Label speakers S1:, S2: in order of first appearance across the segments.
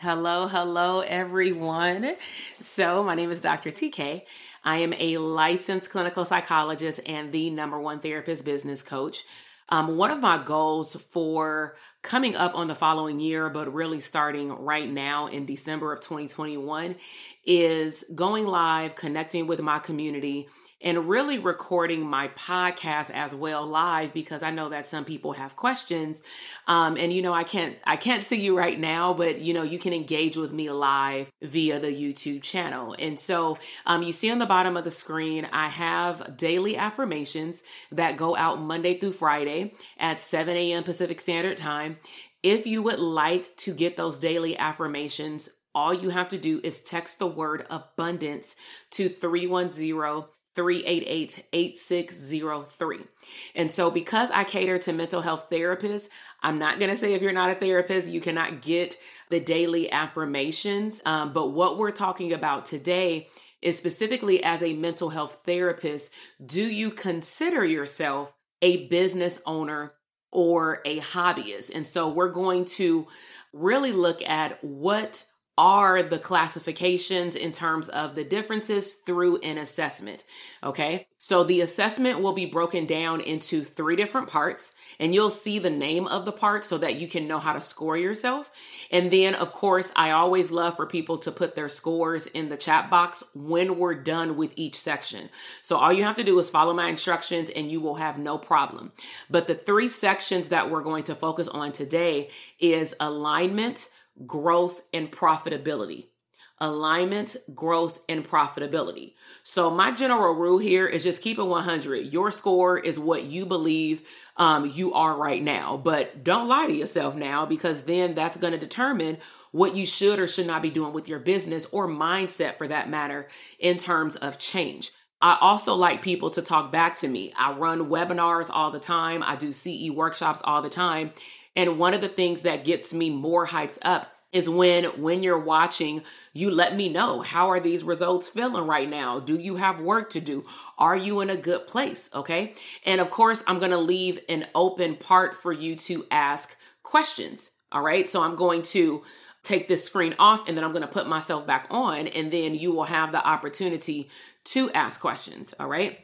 S1: Hello, hello, everyone. So, my name is Dr. TK. I am a licensed clinical psychologist and the number one therapist business coach. Um, one of my goals for coming up on the following year, but really starting right now in December of 2021, is going live, connecting with my community, and really recording my podcast as well live because I know that some people have questions. Um, and you know, I can't I can't see you right now, but you know, you can engage with me live via the YouTube channel. And so um, you see on the bottom of the screen, I have daily affirmations that go out Monday through Friday at 7 a.m. Pacific Standard Time. If you would like to get those daily affirmations, all you have to do is text the word abundance to 310 388 8603. And so, because I cater to mental health therapists, I'm not going to say if you're not a therapist, you cannot get the daily affirmations. Um, but what we're talking about today is specifically as a mental health therapist, do you consider yourself a business owner or a hobbyist? And so, we're going to really look at what are the classifications in terms of the differences through an assessment. Okay. So the assessment will be broken down into three different parts and you'll see the name of the part so that you can know how to score yourself. And then, of course, I always love for people to put their scores in the chat box when we're done with each section. So all you have to do is follow my instructions and you will have no problem. But the three sections that we're going to focus on today is alignment, growth, and profitability. Alignment, growth, and profitability. So, my general rule here is just keep it 100. Your score is what you believe um, you are right now, but don't lie to yourself now because then that's going to determine what you should or should not be doing with your business or mindset for that matter in terms of change. I also like people to talk back to me. I run webinars all the time, I do CE workshops all the time. And one of the things that gets me more hyped up is when when you're watching you let me know how are these results feeling right now? Do you have work to do? Are you in a good place? Okay? And of course i'm going to leave an open part for you to ask questions all right? So i'm going to take this screen off and then i'm going to put myself back on and then you will have the opportunity to ask questions all right?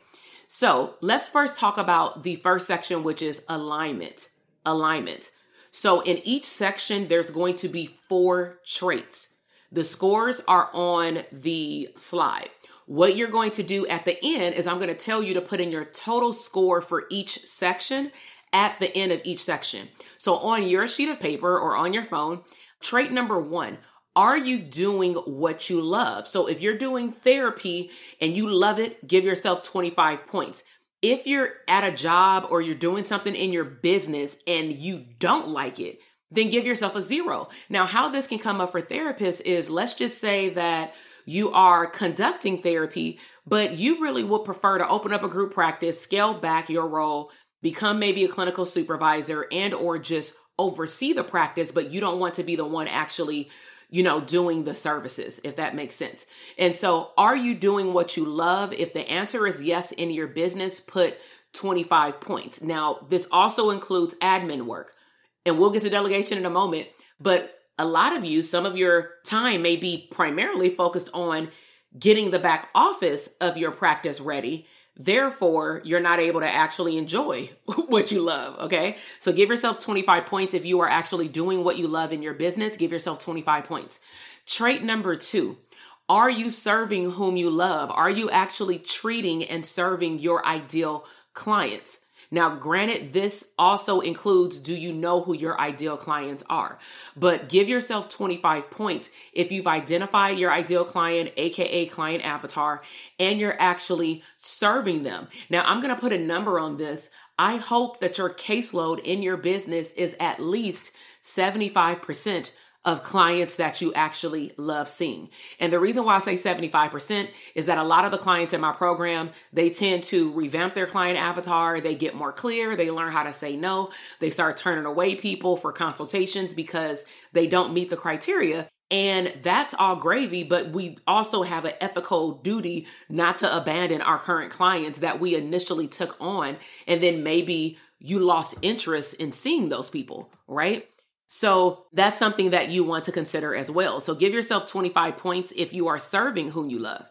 S1: So let's first talk about the first section which is alignment. Alignment so in each section, there's going to be four traits. The scores are on the slide. what you're going to do at the end is I'm going to tell you to put in your total score for each section at the end of each section. So on your sheet of paper or on your phone, trait number one, are you doing what you love? So if you're doing therapy and you love it, give yourself 25 points. If you're at a job or you're doing something in your business and you don't like it, then give yourself a zero. Now, how this can come up for therapists is let's just say that you are conducting therapy, but you really would prefer to open up a group practice, scale back your role, become maybe a clinical supervisor and or just oversee the practice, but you don't want to be the one actually you know, doing the services, if that makes sense. And so, are you doing what you love? If the answer is yes in your business, put 25 points. Now, this also includes admin work, and we'll get to delegation in a moment, but a lot of you, some of your time may be primarily focused on getting the back office of your practice ready. Therefore, you're not able to actually enjoy what you love. Okay. So give yourself 25 points. If you are actually doing what you love in your business, give yourself 25 points. Trait number two Are you serving whom you love? Are you actually treating and serving your ideal clients? Now, granted, this also includes do you know who your ideal clients are? But give yourself 25 points if you've identified your ideal client, AKA client avatar, and you're actually serving them. Now, I'm going to put a number on this. I hope that your caseload in your business is at least 75% of clients that you actually love seeing. And the reason why I say 75% is that a lot of the clients in my program, they tend to revamp their client avatar, they get more clear, they learn how to say no, they start turning away people for consultations because they don't meet the criteria. And that's all gravy, but we also have an ethical duty not to abandon our current clients that we initially took on. And then maybe you lost interest in seeing those people, right? So that's something that you want to consider as well. So give yourself 25 points if you are serving whom you love.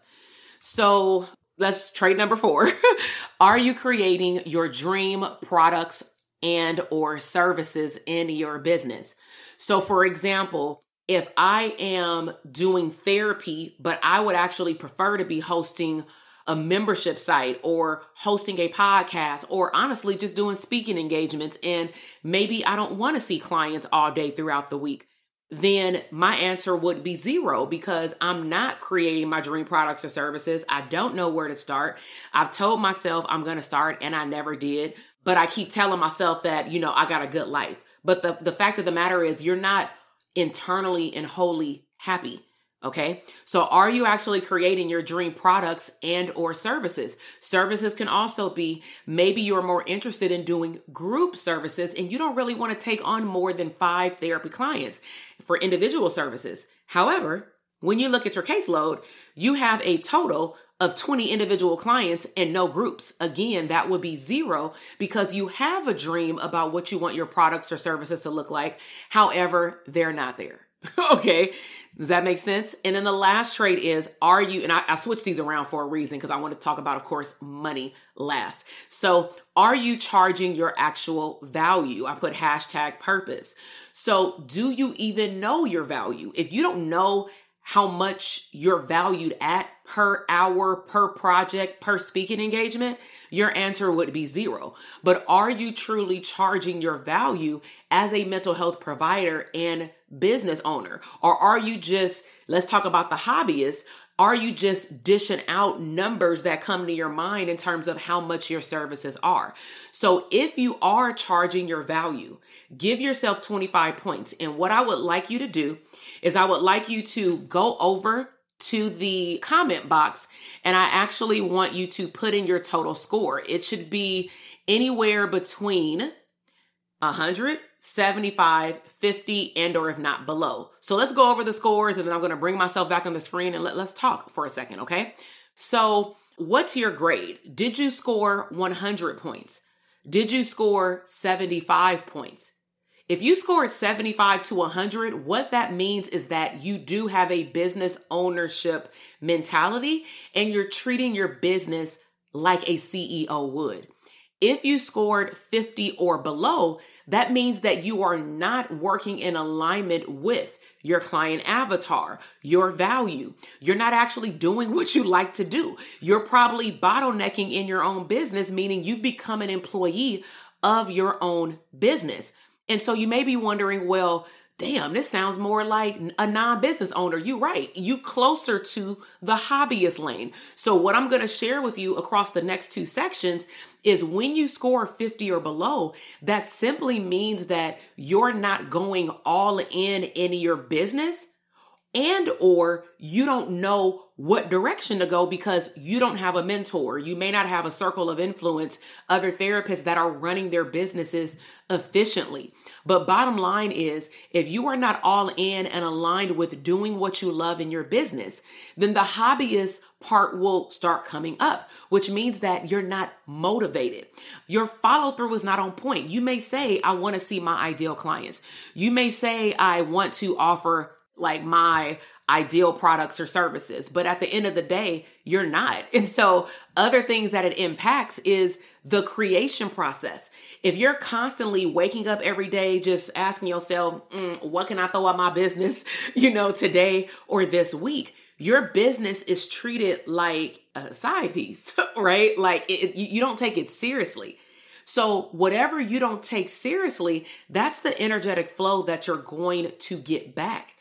S1: So let's trade number 4. are you creating your dream products and or services in your business? So for example, if I am doing therapy, but I would actually prefer to be hosting a membership site or hosting a podcast or honestly just doing speaking engagements and maybe I don't want to see clients all day throughout the week, then my answer would be zero because I'm not creating my dream products or services. I don't know where to start. I've told myself I'm going to start and I never did, but I keep telling myself that, you know, I got a good life. But the, the fact of the matter is, you're not internally and wholly happy. Okay. So are you actually creating your dream products and or services? Services can also be maybe you're more interested in doing group services and you don't really want to take on more than five therapy clients for individual services. However, when you look at your caseload, you have a total of 20 individual clients and no groups. Again, that would be zero because you have a dream about what you want your products or services to look like. However, they're not there. okay. Does that make sense? And then the last trade is are you, and I, I switched these around for a reason because I want to talk about, of course, money last. So are you charging your actual value? I put hashtag purpose. So do you even know your value? If you don't know how much you're valued at per hour, per project, per speaking engagement, your answer would be zero. But are you truly charging your value as a mental health provider and business owner? Or are you just, let's talk about the hobbyist, are you just dishing out numbers that come to your mind in terms of how much your services are? So if you are charging your value, give yourself 25 points. And what I would like you to do is I would like you to go over to the comment box and I actually want you to put in your total score. It should be anywhere between 100 75, 50, and or if not below. So let's go over the scores and then I'm going to bring myself back on the screen and let, let's talk for a second, okay? So what's your grade? Did you score 100 points? Did you score 75 points? If you scored 75 to 100, what that means is that you do have a business ownership mentality and you're treating your business like a CEO would. If you scored 50 or below, that means that you are not working in alignment with your client avatar, your value. You're not actually doing what you like to do. You're probably bottlenecking in your own business, meaning you've become an employee of your own business. And so you may be wondering, well, damn, this sounds more like a non business owner. You right. You closer to the hobbyist lane. So, what I'm going to share with you across the next two sections is when you score 50 or below, that simply means that you're not going all in in your business and or you don't know what direction to go because you don't have a mentor. You may not have a circle of influence, other therapists that are running their businesses efficiently. But bottom line is, if you are not all in and aligned with doing what you love in your business, then the hobbyist part will start coming up, which means that you're not motivated. Your follow through is not on point. You may say, I want to see my ideal clients. You may say, I want to offer like my ideal products or services. But at the end of the day, you're not. And so other things that it impacts is the creation process. If you're constantly waking up every day, just asking yourself, mm, what can I throw at my business, you know, today or this week? Your business is treated like a side piece, right? Like it, you don't take it seriously. So, whatever you don't take seriously, that's the energetic flow that you're going to get back.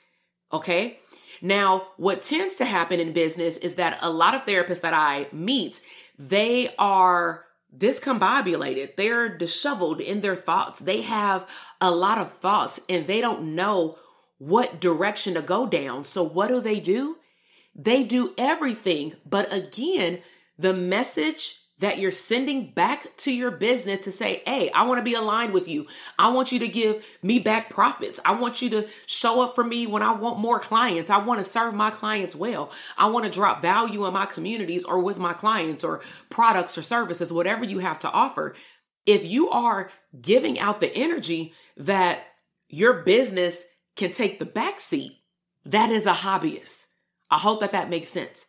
S1: Okay. Now, what tends to happen in business is that a lot of therapists that I meet, they are discombobulated. They're disheveled in their thoughts. They have a lot of thoughts and they don't know what direction to go down. So, what do they do? They do everything. But again, the message that you're sending back to your business to say, Hey, I want to be aligned with you. I want you to give me back profits. I want you to show up for me when I want more clients. I want to serve my clients well. I want to drop value in my communities or with my clients or products or services, whatever you have to offer. If you are giving out the energy that your business can take the back seat, that is a hobbyist. I hope that that makes sense.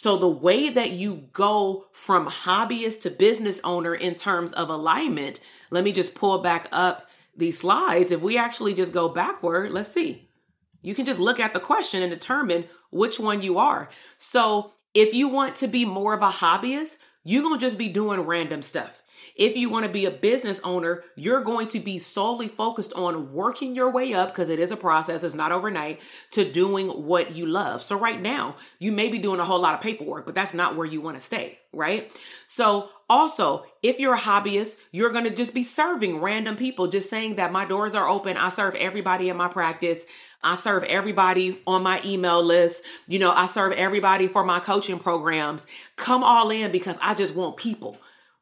S1: So the way that you go from hobbyist to business owner in terms of alignment, let me just pull back up these slides. If we actually just go backward, let's see. You can just look at the question and determine which one you are. So if you want to be more of a hobbyist, you're going to just be doing random stuff. If you want to be a business owner, you're going to be solely focused on working your way up because it is a process, it's not overnight, to doing what you love. So, right now, you may be doing a whole lot of paperwork, but that's not where you want to stay, right? So, also, if you're a hobbyist, you're going to just be serving random people, just saying that my doors are open. I serve everybody in my practice. I serve everybody on my email list. You know, I serve everybody for my coaching programs. Come all in because I just want people.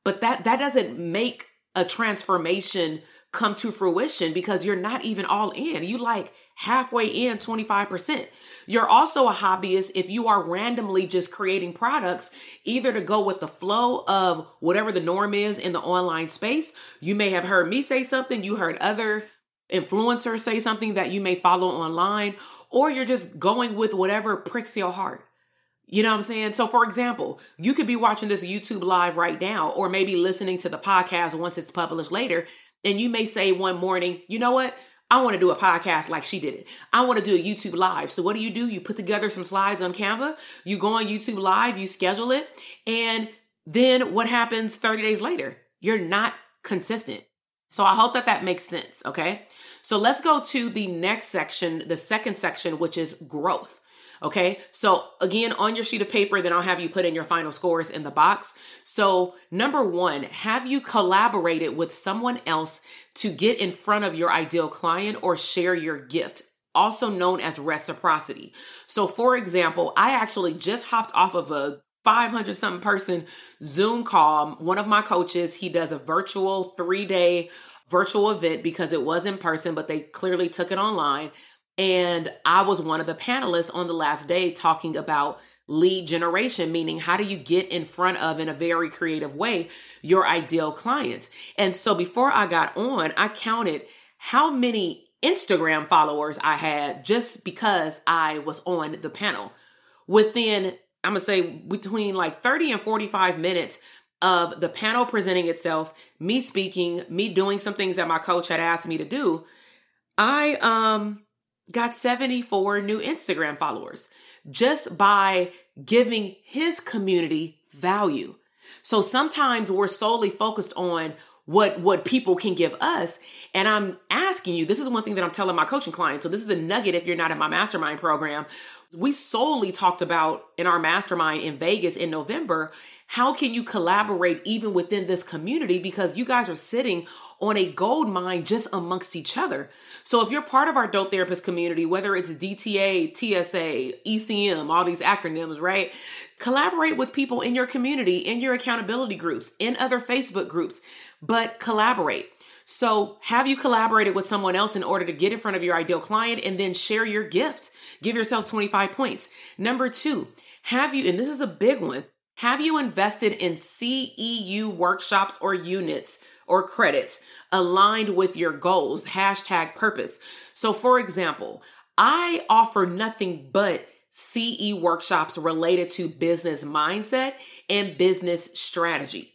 S1: But that that doesn't make a transformation come to fruition because you're not even all in. You like halfway in 25%. You're also a hobbyist if you are randomly just creating products, either to go with the flow of whatever the norm is in the online space. You may have heard me say something, you heard other influencers say something that you may follow online, or you're just going with whatever pricks your heart. You know what I'm saying? So, for example, you could be watching this YouTube live right now, or maybe listening to the podcast once it's published later. And you may say one morning, you know what? I want to do a podcast like she did it. I want to do a YouTube live. So, what do you do? You put together some slides on Canva, you go on YouTube live, you schedule it. And then what happens 30 days later? You're not consistent. So, I hope that that makes sense. Okay. So, let's go to the next section, the second section, which is growth. Okay. So again, on your sheet of paper, then I'll have you put in your final scores in the box. So number one, have you collaborated with someone else to get in front of your ideal client or share your gift? Also known as reciprocity. So, for example, I actually just hopped off of a 500 something person Zoom call. One of my coaches, he does a virtual three day virtual event because it was in person, but they clearly took it online. And I was one of the panelists on the last day talking about lead generation, meaning how do you get in front of, in a very creative way, your ideal clients. And so before I got on, I counted how many Instagram followers I had just because I was on the panel. Within, I'm gonna say between like 30 and 45 minutes, of the panel presenting itself, me speaking, me doing some things that my coach had asked me to do, I um got 74 new Instagram followers just by giving his community value. So sometimes we're solely focused on what what people can give us. And i'm asking you this is one thing that i'm telling my coaching clients. So this is a nugget if you're not in my mastermind program. We solely talked about in our mastermind in vegas in november how can you collaborate even within this community? Because you guys are sitting on a gold mine just amongst each other. So if you're part of our dope therapist community, whether it's DTA, TSA, ECM, all these acronyms, right? Collaborate with people in your community, in your accountability groups, in other Facebook groups, but collaborate. So, have you collaborated with someone else in order to get in front of your ideal client and then share your gift? Give yourself 25 points. Number two, have you, and this is a big one, have you invested in CEU workshops or units or credits aligned with your goals? Hashtag purpose. So, for example, I offer nothing but CE workshops related to business mindset and business strategy.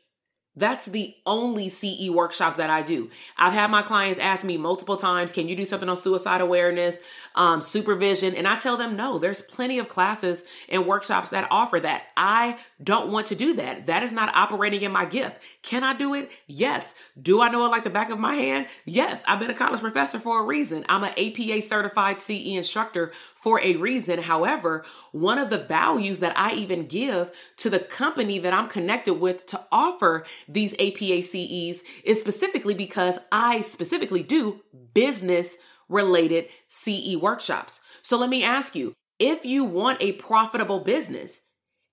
S1: That's the only CE workshops that I do. I've had my clients ask me multiple times, can you do something on suicide awareness, um, supervision? And I tell them, no, there's plenty of classes and workshops that offer that. I don't want to do that. That is not operating in my gift. Can I do it? Yes. Do I know it like the back of my hand? Yes. I've been a college professor for a reason. I'm an APA certified CE instructor for a reason. However, one of the values that I even give to the company that I'm connected with to offer these APA CEs is specifically because I specifically do business related CE workshops. So let me ask you if you want a profitable business,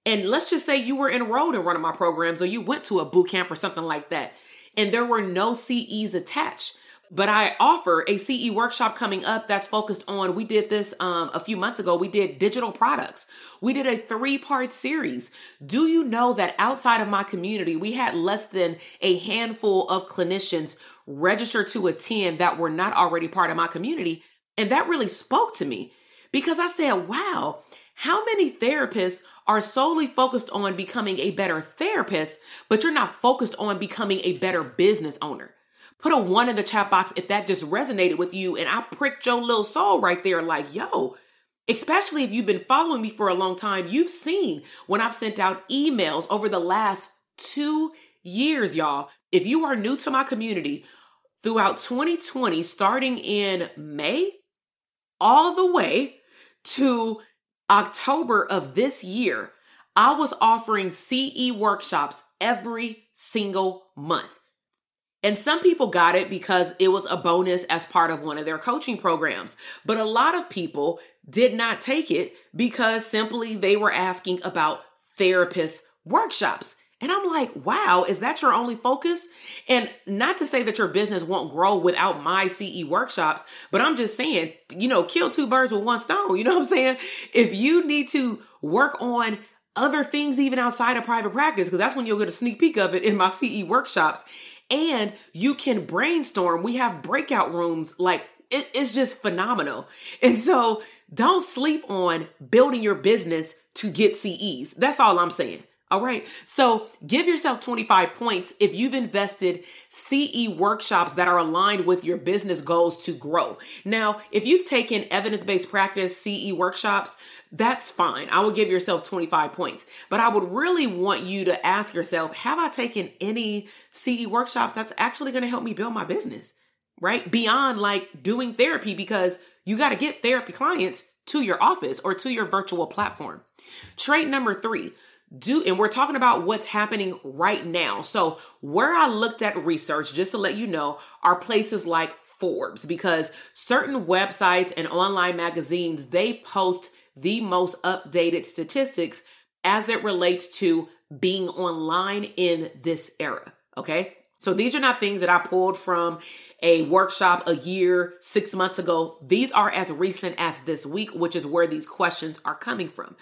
S1: and let's just say you were enrolled in one of my programs or you went to a boot camp or something like that, and there were no CEs attached, but I offer a CE workshop coming up that's focused on. We did this um, a few months ago. We did digital products. We did a three part series. Do you know that outside of my community, we had less than a handful of clinicians register to attend that were not already part of my community? And that really spoke to me because I said, wow, how many therapists are solely focused on becoming a better therapist, but you're not focused on becoming a better business owner? Put a one in the chat box if that just resonated with you. And I pricked your little soul right there, like, yo, especially if you've been following me for a long time, you've seen when I've sent out emails over the last two years, y'all. If you are new to my community throughout 2020, starting in May, all the way to October of this year, I was offering CE workshops every single month. And some people got it because it was a bonus as part of one of their coaching programs. But a lot of people did not take it because simply they were asking about therapist workshops. And I'm like, wow, is that your only focus? And not to say that your business won't grow without my CE workshops, but I'm just saying, you know, kill two birds with one stone. You know what I'm saying? If you need to work on other things even outside of private practice, because that's when you'll get a sneak peek of it in my CE workshops and you can brainstorm. We have breakout rooms like it, it's just phenomenal. And so don't sleep on building your business to get CEs. That's all I'm saying. All right. So give yourself 25 points if you've invested CE workshops that are aligned with your business goals to grow. Now, if you've taken evidence based practice CE workshops, that's fine. I will give yourself 25 points. But I would really want you to ask yourself Have I taken any CE workshops that's actually going to help me build my business? Right? Beyond like doing therapy, because you got to get therapy clients to your office or to your virtual platform. Trait number three do and we're talking about what's happening right now. So, where I looked at research just to let you know are places like Forbes because certain websites and online magazines they post the most updated statistics as it relates to being online in this era, okay? So these are not things that I pulled from a workshop a year, six months ago. These are as recent as this week, which is where these questions are coming from.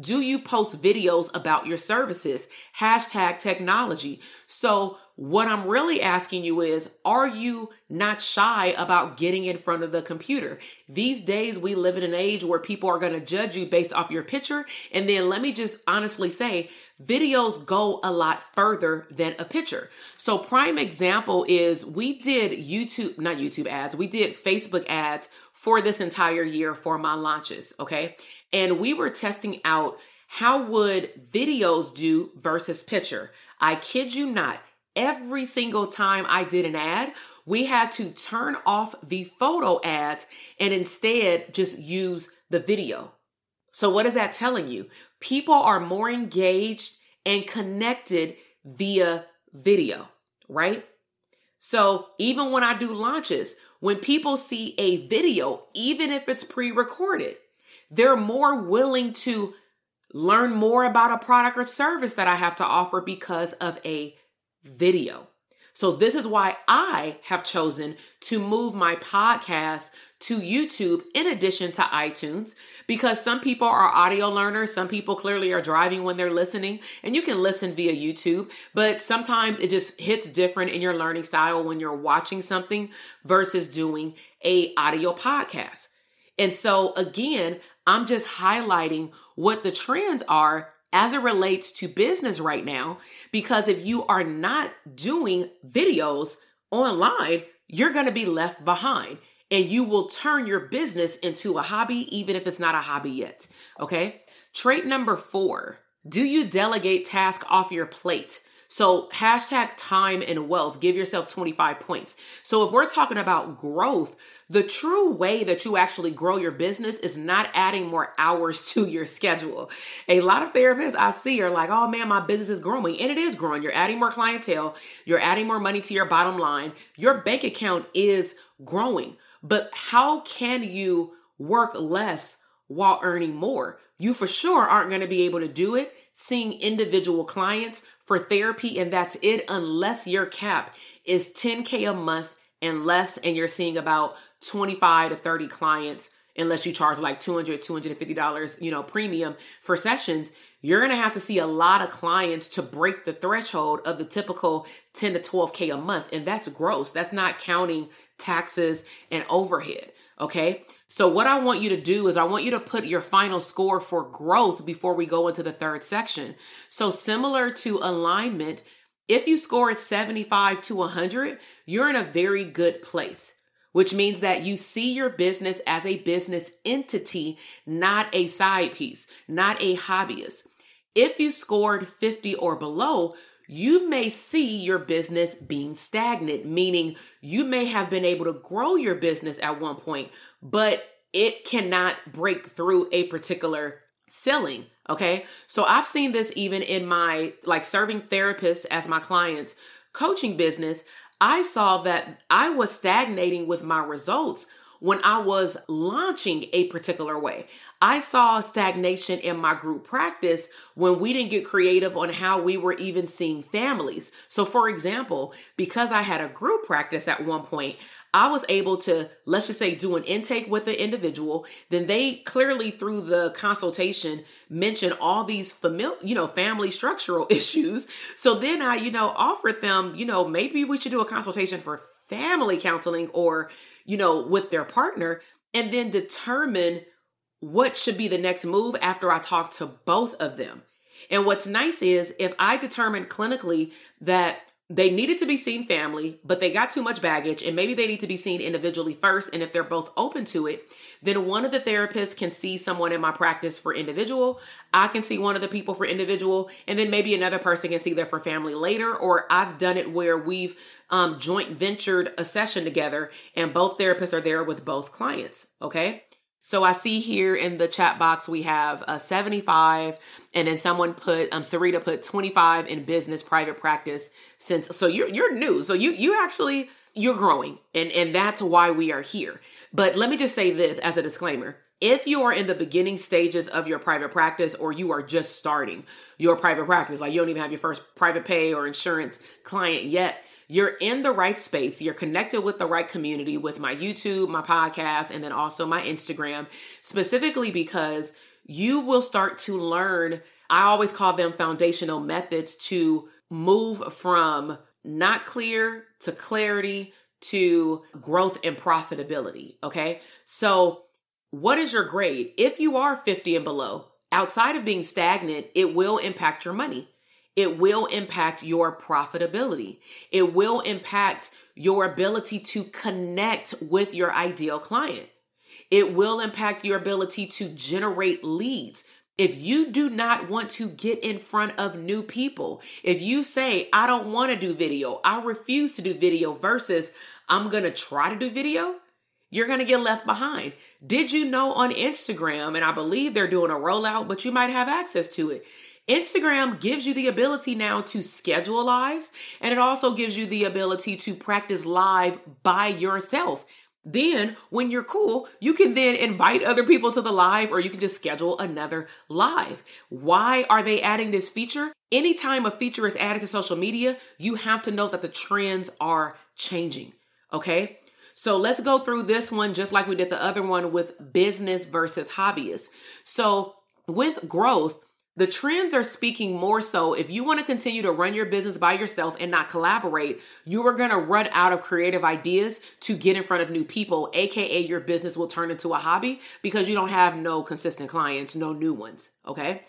S1: Do you post videos about your services? Hashtag technology. So what I'm really asking you is are you not shy about getting in front of the computer? These days, we live in an age where people are going to judge you based off your picture. And then let me just honestly say, videos go a lot further than a picture. So, prime example is we did YouTube, not YouTube ads, we did Facebook ads for this entire year for my launches. Okay. And we were testing out how would videos do versus picture. I kid you not every single time I did an ad, we had to turn off the photo ads and instead just use the video. So, what is that telling you? People are more engaged and connected via video, right? So, even when I do launches, when people see a video, even if it's pre recorded, they're more willing to learn more about a product or service that I have to offer because of a video. So, this is why I have chosen to move my podcast to YouTube in addition to iTunes, because some people are audio learners. Some people clearly are driving when they're listening, and you can listen via YouTube, but sometimes it just hits different in your learning style when you're watching something versus doing a audio podcast. And so, again, I'm just highlighting what the trends are as it relates to business right now. Because if you are not doing videos online, you're going to be left behind and you will turn your business into a hobby, even if it's not a hobby yet. Okay. Trait number four do you delegate tasks off your plate? So hashtag time and wealth, give yourself 25 points. So if we're talking about growth, the true way that you actually grow your business is not adding more hours to your schedule. A lot of therapists I see are like, oh man, my business is growing. And it is growing. You're adding more clientele, you're adding more money to your bottom line. Your bank account is growing. But how can you work less while earning more? You for sure aren't going to be able to do it seeing individual clients for therapy, and that's it, unless your cap is 10K a month and less, and you're seeing about 25 to 30 clients unless you charge like 200 $250 you know premium for sessions you're going to have to see a lot of clients to break the threshold of the typical 10 to 12k a month and that's gross. That's not counting taxes and overhead Okay. So, what I want you to do is, I want you to put your final score for growth before we go into the third section. So, similar to alignment, if you score at 75 to 100, you're in a very good place, which means that you see your business as a business entity, not a side piece, not a hobbyist. If you scored 50 or below, you may see your business being stagnant, meaning you may have been able to grow your business at one point, but it cannot break through a particular selling. Okay. So I've seen this even in my like serving therapists as my clients coaching business. I saw that I was stagnating with my results when I was launching a particular way. I saw stagnation in my group practice when we didn't get creative on how we were even seeing families. So, for example, because I had a group practice at one point, I was able to, let's just say, do an intake with the individual. Then they clearly, through the consultation, mentioned all these familiar, you know, family structural issues. So then I, you know, offered them, you know, maybe we should do a consultation for family counseling or you know, with their partner and then determine what should be the next move after I talk to both of them. And what's nice is if I determine clinically that they needed to be seen family, but they got too much baggage and maybe they need to be seen individually first. And if they're both open to it, then one of the therapists can see someone in my practice for individual. I can see one of the people for individual, and then maybe another person can see them for family later. Or I've done it where we've um, joint ventured a session together and both therapists are there with both clients. Okay. So I see here in the chat box we have a 75 and then someone put um Sarita put 25 in business private practice since so you're you're new. So you you actually you're growing and and that's why we are here. But let me just say this as a disclaimer. If you are in the beginning stages of your private practice or you are just starting your private practice, like you don't even have your first private pay or insurance client yet, you're in the right space. You're connected with the right community with my YouTube, my podcast, and then also my Instagram, specifically because you will start to learn. I always call them foundational methods to move from not clear to clarity to growth and profitability. Okay. So, what is your grade? If you are 50 and below, outside of being stagnant, it will impact your money. It will impact your profitability. It will impact your ability to connect with your ideal client. It will impact your ability to generate leads. If you do not want to get in front of new people, if you say, I don't want to do video, I refuse to do video versus I'm going to try to do video, you're going to get left behind. Did you know on Instagram, and I believe they're doing a rollout, but you might have access to it. Instagram gives you the ability now to schedule lives, and it also gives you the ability to practice live by yourself. Then, when you're cool, you can then invite other people to the live or you can just schedule another live. Why are they adding this feature? Anytime a feature is added to social media, you have to know that the trends are changing. Okay. So let's go through this one just like we did the other one with business versus hobbyist. So with growth, the trends are speaking more so if you want to continue to run your business by yourself and not collaborate, you are going to run out of creative ideas to get in front of new people, aka your business will turn into a hobby because you don't have no consistent clients, no new ones, okay?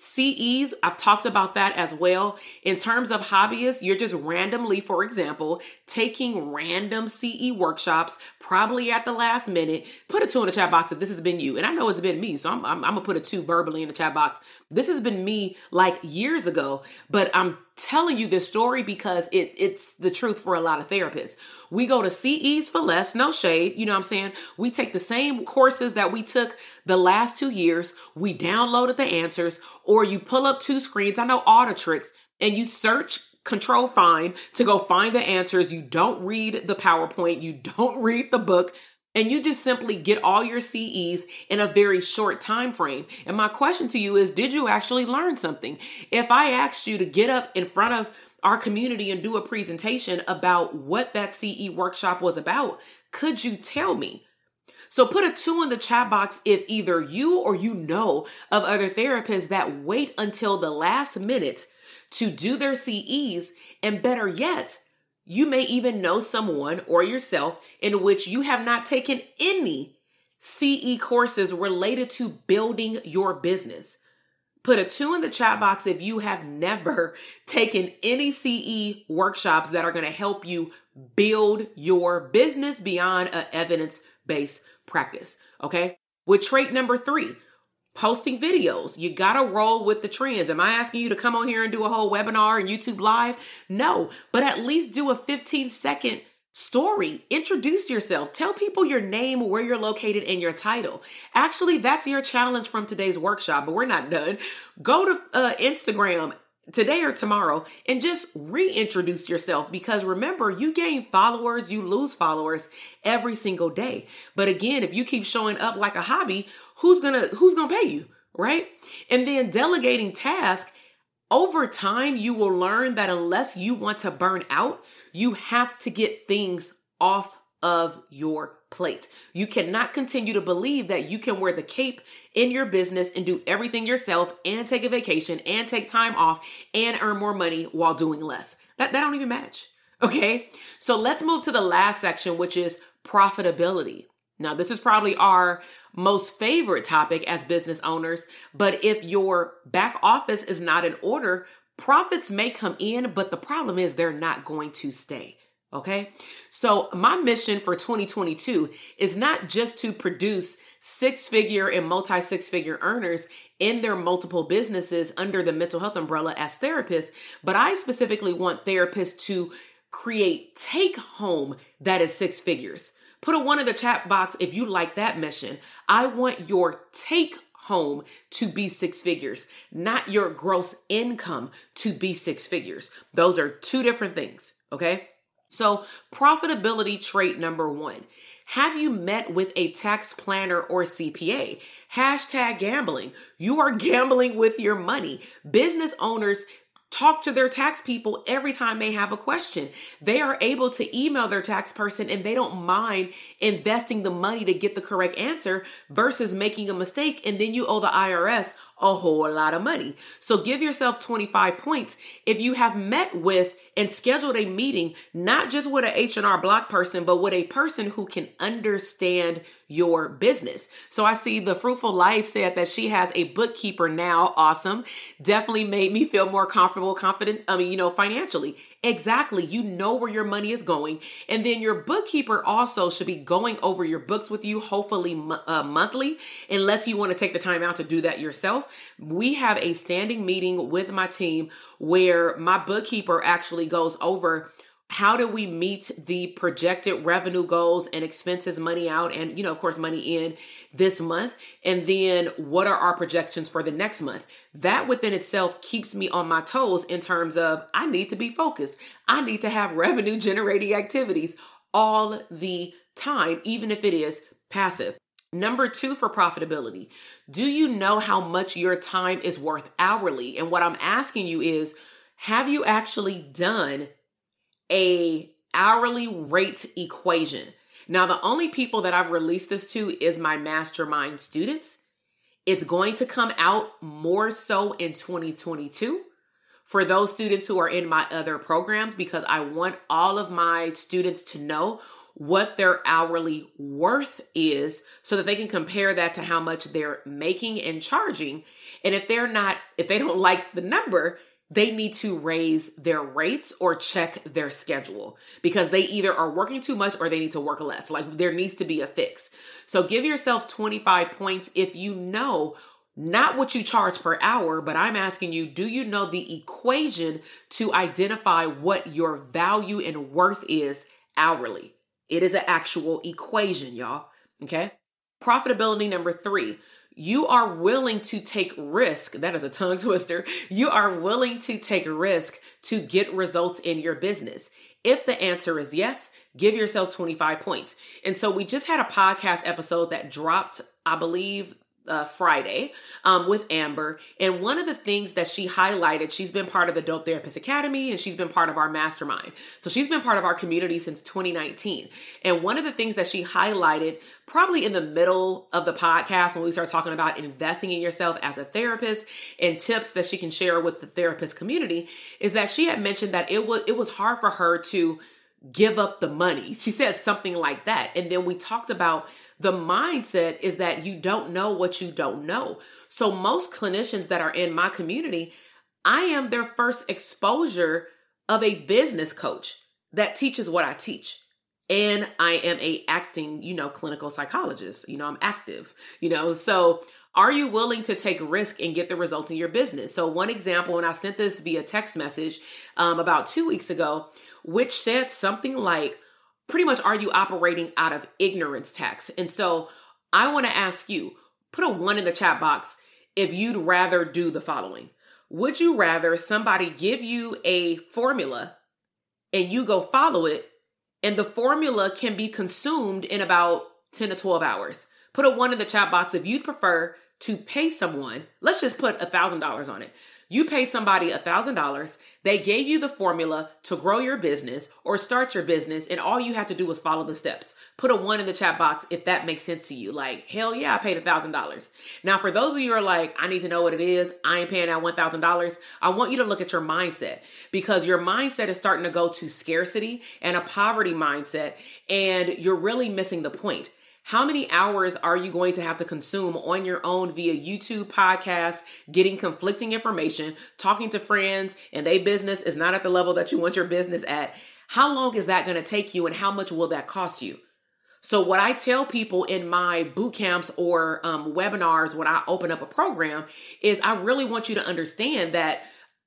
S1: CEs, I've talked about that as well. In terms of hobbyists, you're just randomly, for example, taking random CE workshops, probably at the last minute. Put a two in the chat box if this has been you. And I know it's been me, so I'm, I'm, I'm gonna put a two verbally in the chat box. This has been me like years ago, but I'm telling you this story because it, it's the truth for a lot of therapists. We go to CEs for less, no shade, you know what I'm saying? We take the same courses that we took the last two years, we downloaded the answers, or you pull up two screens. I know all the tricks, and you search control find to go find the answers. You don't read the PowerPoint, you don't read the book and you just simply get all your CEs in a very short time frame. And my question to you is did you actually learn something? If I asked you to get up in front of our community and do a presentation about what that CE workshop was about, could you tell me? So put a two in the chat box if either you or you know of other therapists that wait until the last minute to do their CEs, and better yet, you may even know someone or yourself in which you have not taken any CE courses related to building your business. Put a two in the chat box if you have never taken any CE workshops that are going to help you build your business beyond an evidence based practice. Okay. With trait number three, posting videos. You got to roll with the trends. Am I asking you to come on here and do a whole webinar and YouTube live? No, but at least do a 15 second story. Introduce yourself. Tell people your name, where you're located, and your title. Actually, that's your challenge from today's workshop, but we're not done. Go to uh, Instagram today or tomorrow and just reintroduce yourself because remember you gain followers you lose followers every single day. But again if you keep showing up like a hobby who's gonna who's gonna pay you right? And then delegating tasks over time you will learn that unless you want to burn out you have to get things off of your plate. You cannot continue to believe that you can wear the cape in your business and do everything yourself and take a vacation and take time off and earn more money while doing less. That, that don't even match. Okay. So let's move to the last section, which is profitability. Now, this is probably our most favorite topic as business owners, but if your back office is not in order, profits may come in, but the problem is they're not going to stay. Okay. So my mission for 2022 is not just to produce six figure and multi six figure earners in their multiple businesses under the mental health umbrella as therapists, but I specifically want therapists to create take home that is six figures. Put a one in the chat box if you like that mission. I want your take home to be six figures, not your gross income to be six figures. Those are two different things. Okay. So, profitability trait number one. Have you met with a tax planner or CPA? Hashtag gambling. You are gambling with your money. Business owners talk to their tax people every time they have a question. They are able to email their tax person and they don't mind investing the money to get the correct answer versus making a mistake and then you owe the IRS a whole lot of money. So give yourself 25 points if you have met with and scheduled a meeting, not just with an H&R Block person, but with a person who can understand your business. So I see the Fruitful Life said that she has a bookkeeper now. Awesome. Definitely made me feel more comfortable, confident, I mean, you know, financially. Exactly. You know where your money is going. And then your bookkeeper also should be going over your books with you, hopefully uh, monthly, unless you want to take the time out to do that yourself. We have a standing meeting with my team where my bookkeeper actually goes over how do we meet the projected revenue goals and expenses money out and you know of course money in this month and then what are our projections for the next month that within itself keeps me on my toes in terms of i need to be focused i need to have revenue generating activities all the time even if it is passive Number two for profitability. Do you know how much your time is worth hourly? And what I'm asking you is, have you actually done a hourly rate equation. Now, the only people that I've released this to is my mastermind students. It's going to come out more so in 2022 for those students who are in my other programs because I want all of my students to know what their hourly worth is so that they can compare that to how much they're making and charging. And if they're not, if they don't like the number, they need to raise their rates or check their schedule because they either are working too much or they need to work less. Like there needs to be a fix. So give yourself 25 points if you know not what you charge per hour, but I'm asking you, do you know the equation to identify what your value and worth is hourly? It is an actual equation, y'all. Okay. Profitability number three you are willing to take risk. That is a tongue twister. You are willing to take risk to get results in your business. If the answer is yes, give yourself 25 points. And so we just had a podcast episode that dropped, I believe, uh, Friday um, with Amber. And one of the things that she highlighted, she's been part of the Dope Therapist Academy and she's been part of our mastermind. So she's been part of our community since 2019. And one of the things that she highlighted, probably in the middle of the podcast, when we start talking about investing in yourself as a therapist and tips that she can share with the therapist community, is that she had mentioned that it was it was hard for her to give up the money. She said something like that. And then we talked about the mindset is that you don't know what you don't know. So, most clinicians that are in my community, I am their first exposure of a business coach that teaches what I teach. And I am a acting, you know, clinical psychologist. You know, I'm active, you know. So, are you willing to take risk and get the results in your business? So, one example, and I sent this via text message um, about two weeks ago, which said something like, pretty much are you operating out of ignorance tax? And so I want to ask you, put a one in the chat box if you'd rather do the following. Would you rather somebody give you a formula and you go follow it and the formula can be consumed in about 10 to 12 hours? Put a one in the chat box if you'd prefer to pay someone, let's just put a $1,000 on it. You paid somebody a $1,000. They gave you the formula to grow your business or start your business, and all you had to do was follow the steps. Put a one in the chat box if that makes sense to you. Like, hell yeah, I paid a $1,000. Now, for those of you who are like, I need to know what it is, I ain't paying that $1,000, I want you to look at your mindset because your mindset is starting to go to scarcity and a poverty mindset, and you're really missing the point. How many hours are you going to have to consume on your own via YouTube podcast, getting conflicting information, talking to friends, and their business is not at the level that you want your business at? How long is that going to take you, and how much will that cost you? So, what I tell people in my boot camps or um, webinars when I open up a program is I really want you to understand that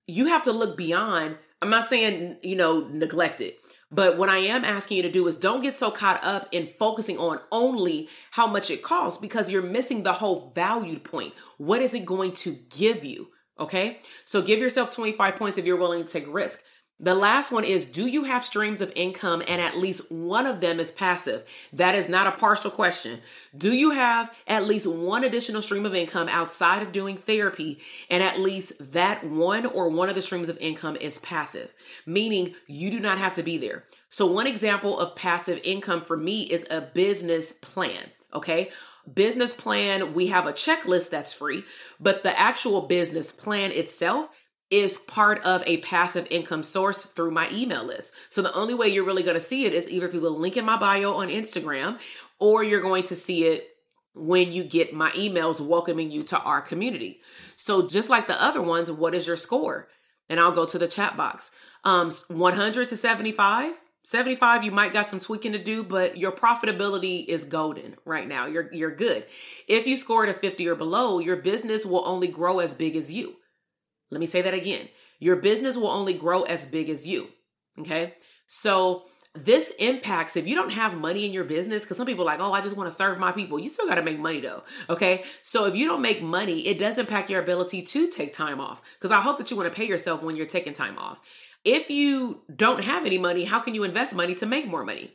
S1: you have to look beyond. I'm not saying, you know, neglect it but what I am asking you to do is don't get so caught up in focusing on only how much it costs because you're missing the whole valued point. What is it going to give you? Okay. So give yourself 25 points if you're willing to take risk. The last one is Do you have streams of income and at least one of them is passive? That is not a partial question. Do you have at least one additional stream of income outside of doing therapy and at least that one or one of the streams of income is passive? Meaning you do not have to be there. So, one example of passive income for me is a business plan. Okay. Business plan, we have a checklist that's free, but the actual business plan itself is part of a passive income source through my email list. So the only way you're really going to see it is either through the link in my bio on Instagram or you're going to see it when you get my emails welcoming you to our community. So just like the other ones, what is your score? And I'll go to the chat box. Um 100 to 75. 75 you might got some tweaking to do but your profitability is golden right now you're you're good if you score a 50 or below your business will only grow as big as you let me say that again. Your business will only grow as big as you okay? So this impacts if you don't have money in your business because some people like oh i just want to serve my people. You still got to make money though okay? So if you don't make money it does impact your ability to take time off because i hope that you want to pay yourself when you're taking time off. If you don't have any money how can you invest money to make more money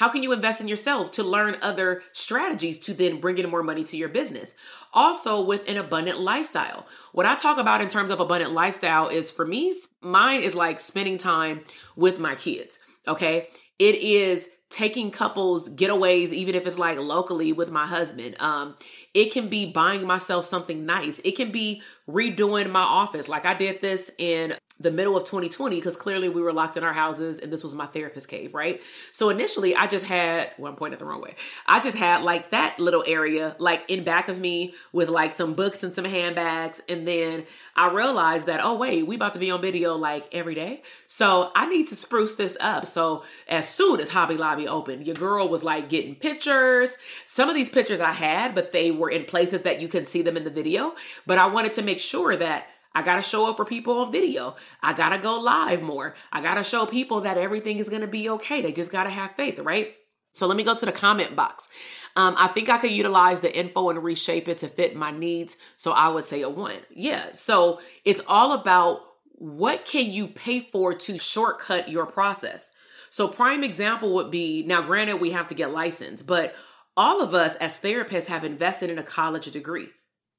S1: how can you invest in yourself to learn other strategies to then bring in more money to your business? Also, with an abundant lifestyle. What I talk about in terms of abundant lifestyle is for me, mine is like spending time with my kids. Okay. It is taking couples getaways even if it's like locally with my husband um it can be buying myself something nice it can be redoing my office like i did this in the middle of 2020 because clearly we were locked in our houses and this was my therapist cave, right? So initially I just had, well, I'm pointing the wrong way. I just had like that little area like in back of me with like some books and some handbags. And then I realized that, oh, wait, we about to be on video like every day. So I need to spruce this up. So as soon as Hobby Lobby opened, your girl was like getting pictures. Some of these pictures I had, but they were in places that you can see them in the video. But I wanted to make sure that I got to show up for people on video. I got to go live more. I got to show people that everything is going to be okay. They just got to have faith, right? So let me go to the comment box. Um, I think I could utilize the info and reshape it to fit my needs. So I would say a one. Yeah. So it's all about what can you pay for to shortcut your process. So prime example would be now granted we have to get licensed, but all of us as therapists have invested in a college degree,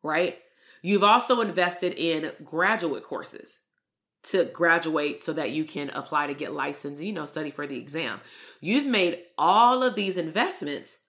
S1: right? You've also invested in graduate courses to graduate so that you can apply to get licensed, you know, study for the exam. You've made all of these investments.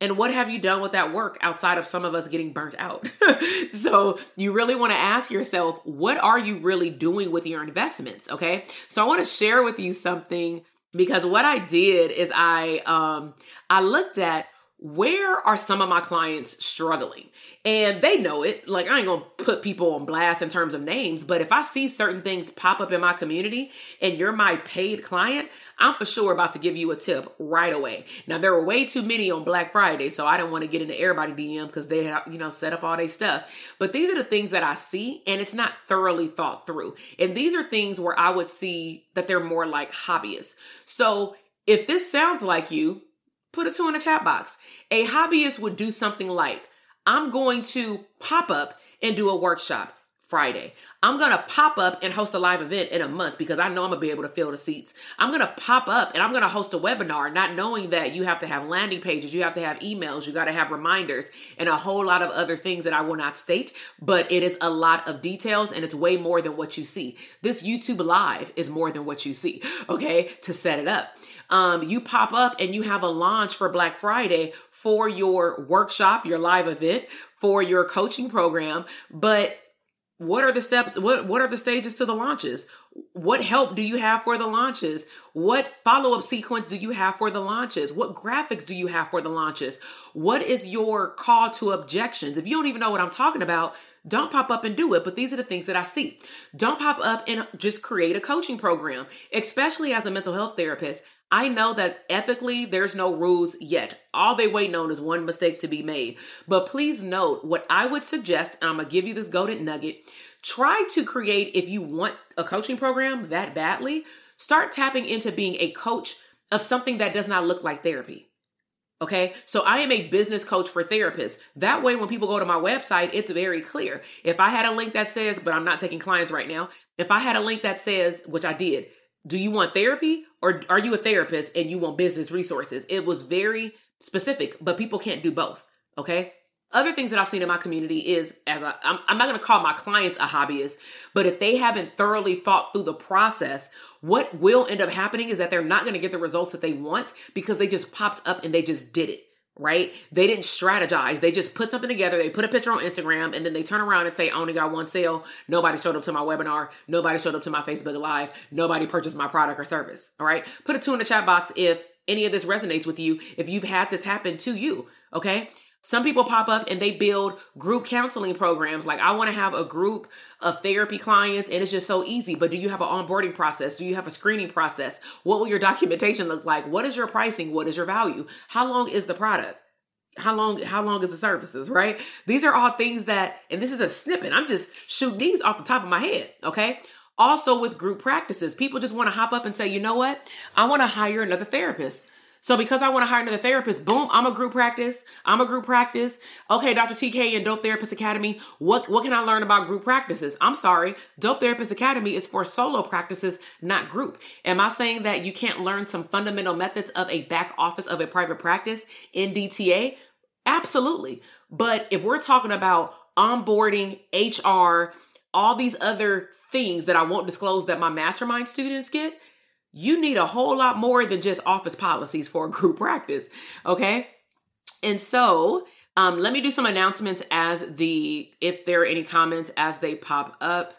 S1: And what have you done with that work outside of some of us getting burnt out? so, you really want to ask yourself, what are you really doing with your investments? Okay. So, I want to share with you something because what I did is I um I looked at where are some of my clients struggling? And they know it. Like, I ain't gonna put people on blast in terms of names, but if I see certain things pop up in my community and you're my paid client, I'm for sure about to give you a tip right away. Now, there were way too many on Black Friday, so I didn't want to get into everybody DM because they had, you know, set up all their stuff. But these are the things that I see, and it's not thoroughly thought through. And these are things where I would see that they're more like hobbyists. So, if this sounds like you, Put a two in the chat box. A hobbyist would do something like, I'm going to pop up and do a workshop Friday. I'm going to pop up and host a live event in a month because I know I'm going to be able to fill the seats. I'm going to pop up and I'm going to host a webinar, not knowing that you have to have landing pages, you have to have emails, you got to have reminders, and a whole lot of other things that I will not state. But it is a lot of details and it's way more than what you see. This YouTube live is more than what you see, okay, to set it up. Um, you pop up and you have a launch for Black Friday for your workshop, your live event, for your coaching program, but what are the steps what what are the stages to the launches? What help do you have for the launches? What follow-up sequence do you have for the launches? What graphics do you have for the launches? What is your call to objections? If you don't even know what i'm talking about don't pop up and do it but these are the things that i see. Don't pop up and just create a coaching program especially as a mental health therapist I know that ethically there's no rules yet. All they waiting on is one mistake to be made. But please note what I would suggest, and I'm gonna give you this golden nugget. Try to create, if you want a coaching program that badly, start tapping into being a coach of something that does not look like therapy. Okay, so I am a business coach for therapists. That way, when people go to my website, it's very clear. If I had a link that says, but I'm not taking clients right now, if I had a link that says, which I did, do you want therapy or are you a therapist and you want business resources? It was very specific, but people can't do both. Okay. Other things that I've seen in my community is as I, I'm, I'm not going to call my clients a hobbyist, but if they haven't thoroughly thought through the process, what will end up happening is that they're not going to get the results that they want because they just popped up and they just did it right? They didn't strategize. They just put something together. They put a picture on Instagram and then they turn around and say, I only got one sale. Nobody showed up to my webinar. Nobody showed up to my Facebook Live. Nobody purchased my product or service. All right. Put a two in the chat box if any of this resonates with you, if you've had this happen to you. Okay. Some people pop up and they build group counseling programs. Like, I want to have a group of therapy clients, and it's just so easy. But do you have an onboarding process? Do you have a screening process? What will your documentation look like? What is your pricing? What is your value? How long is the product? How long, how long is the services, right? These are all things that, and this is a snippet. I'm just shooting these off the top of my head, okay? Also, with group practices, people just want to hop up and say, you know what? I want to hire another therapist. So because I want to hire another therapist, boom, I'm a group practice. I'm a group practice. Okay, Dr. TK and Dope Therapist Academy. What what can I learn about group practices? I'm sorry, Dope Therapist Academy is for solo practices, not group. Am I saying that you can't learn some fundamental methods of a back office of a private practice in DTA? Absolutely. But if we're talking about onboarding, HR, all these other things that I won't disclose that my mastermind students get, you need a whole lot more than just office policies for a group practice. Okay. And so, um, let me do some announcements as the, if there are any comments as they pop up.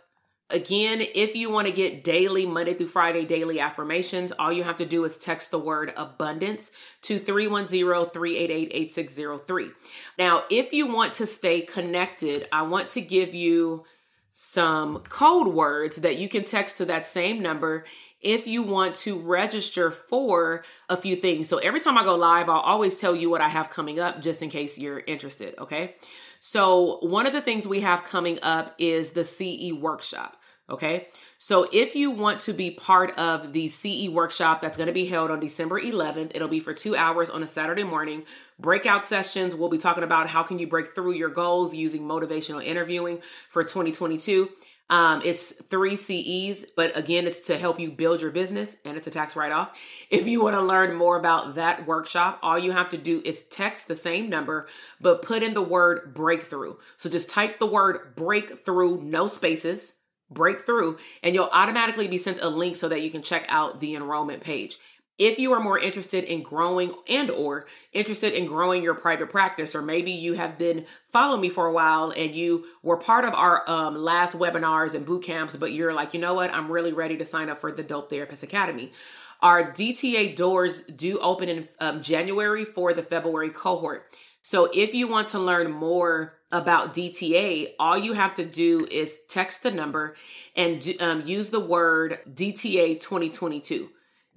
S1: Again, if you want to get daily, Monday through Friday, daily affirmations, all you have to do is text the word abundance to 310 388 8603. Now, if you want to stay connected, I want to give you some code words that you can text to that same number if you want to register for a few things. So every time I go live, I'll always tell you what I have coming up just in case you're interested. Okay. So one of the things we have coming up is the CE workshop. Okay. So if you want to be part of the CE workshop that's going to be held on December 11th, it'll be for two hours on a Saturday morning. Breakout sessions, we'll be talking about how can you break through your goals using motivational interviewing for 2022. Um, it's three CEs, but again, it's to help you build your business and it's a tax write off. If you want to learn more about that workshop, all you have to do is text the same number, but put in the word breakthrough. So just type the word breakthrough, no spaces, breakthrough, and you'll automatically be sent a link so that you can check out the enrollment page if you are more interested in growing and or interested in growing your private practice or maybe you have been following me for a while and you were part of our um, last webinars and boot camps but you're like you know what? I'm really ready to sign up for the dope therapist academy. Our dta doors do open in um, january for the february cohort. So if you want to learn more about DTA, all you have to do is text the number and um, use the word DTA 2022.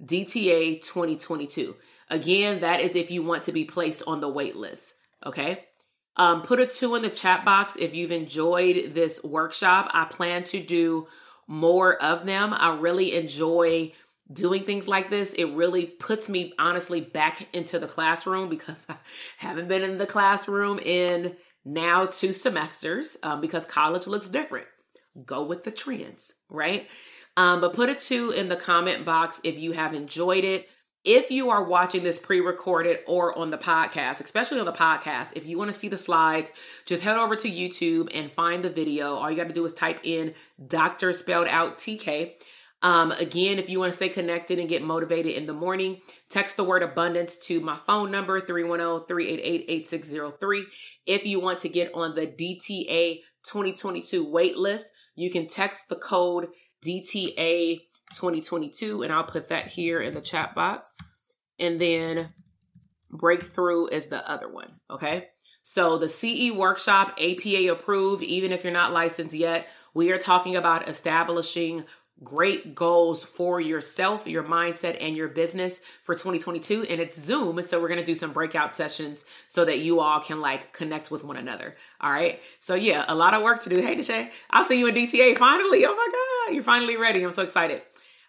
S1: DTA 2022. Again, that is if you want to be placed on the wait list. Okay. Um, put a two in the chat box if you've enjoyed this workshop. I plan to do more of them. I really enjoy doing things like this. It really puts me honestly back into the classroom because I haven't been in the classroom in now two semesters um, because college looks different. Go with the trends, right? Um, but put a two in the comment box if you have enjoyed it. If you are watching this pre recorded or on the podcast, especially on the podcast, if you want to see the slides, just head over to YouTube and find the video. All you got to do is type in Dr. spelled out TK. Um, again, if you want to stay connected and get motivated in the morning, text the word abundance to my phone number 310 388 8603. If you want to get on the DTA 2022 wait list, you can text the code DTA 2022, and I'll put that here in the chat box. And then Breakthrough is the other one. Okay. So the CE workshop, APA approved, even if you're not licensed yet, we are talking about establishing great goals for yourself, your mindset, and your business for 2022. And it's Zoom. So we're going to do some breakout sessions so that you all can like connect with one another. All right. So yeah, a lot of work to do. Hey, Deshay, I'll see you in DTA finally. Oh my God. You're finally ready. I'm so excited.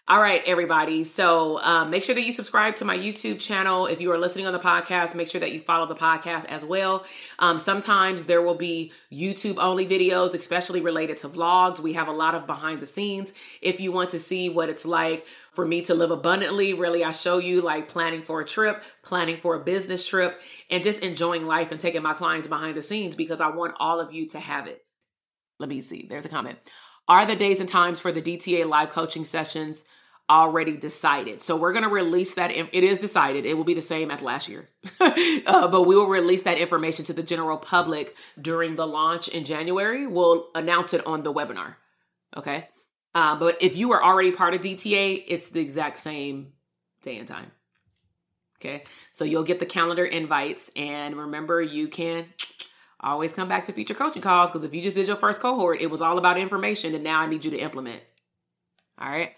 S1: All right, everybody. So um, make sure that you subscribe to my YouTube channel. If you are listening on the podcast, make sure that you follow the podcast as well. Um, sometimes there will be YouTube only videos, especially related to vlogs. We have a lot of behind the scenes. If you want to see what it's like for me to live abundantly, really, I show you like planning for a trip, planning for a business trip, and just enjoying life and taking my clients behind the scenes because I want all of you to have it. Let me see. There's a comment. Are the days and times for the DTA live coaching sessions already decided. So we're going to release that. It is decided. It will be the same as last year, uh, but we will release that information to the general public during the launch in January. We'll announce it on the webinar. Okay. Uh, but if you are already part of DTA, it's the exact same day and time. Okay. So you'll get the calendar invites. And remember, you can always come back to future coaching calls because if you just did your first cohort, it was all about information. And now I need you to implement. All right.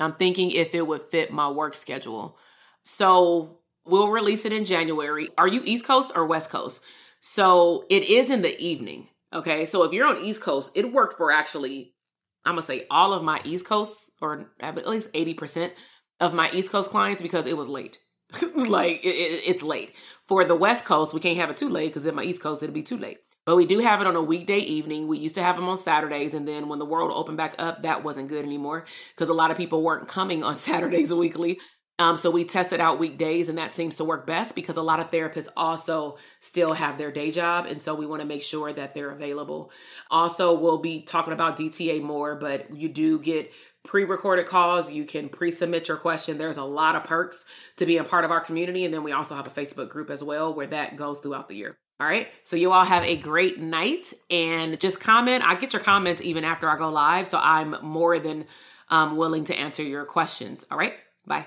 S1: I'm thinking if it would fit my work schedule. So we'll release it in January. Are you East Coast or West Coast? So it is in the evening. Okay. So if you're on East Coast, it worked for actually, I'm going to say all of my East Coast or at least 80% of my East Coast clients because it was late. like it, it, it's late. For the West Coast, we can't have it too late because in my East Coast, it'll be too late. But we do have it on a weekday evening. We used to have them on Saturdays. And then when the world opened back up, that wasn't good anymore because a lot of people weren't coming on Saturdays weekly. Um, so we tested out weekdays, and that seems to work best because a lot of therapists also still have their day job. And so we want to make sure that they're available. Also, we'll be talking about DTA more, but you do get pre recorded calls. You can pre submit your question. There's a lot of perks to being part of our community. And then we also have a Facebook group as well where that goes throughout the year. All right. So you all have a great night and just comment. I get your comments even after I go live. So I'm more than um, willing to answer your questions. All right. Bye.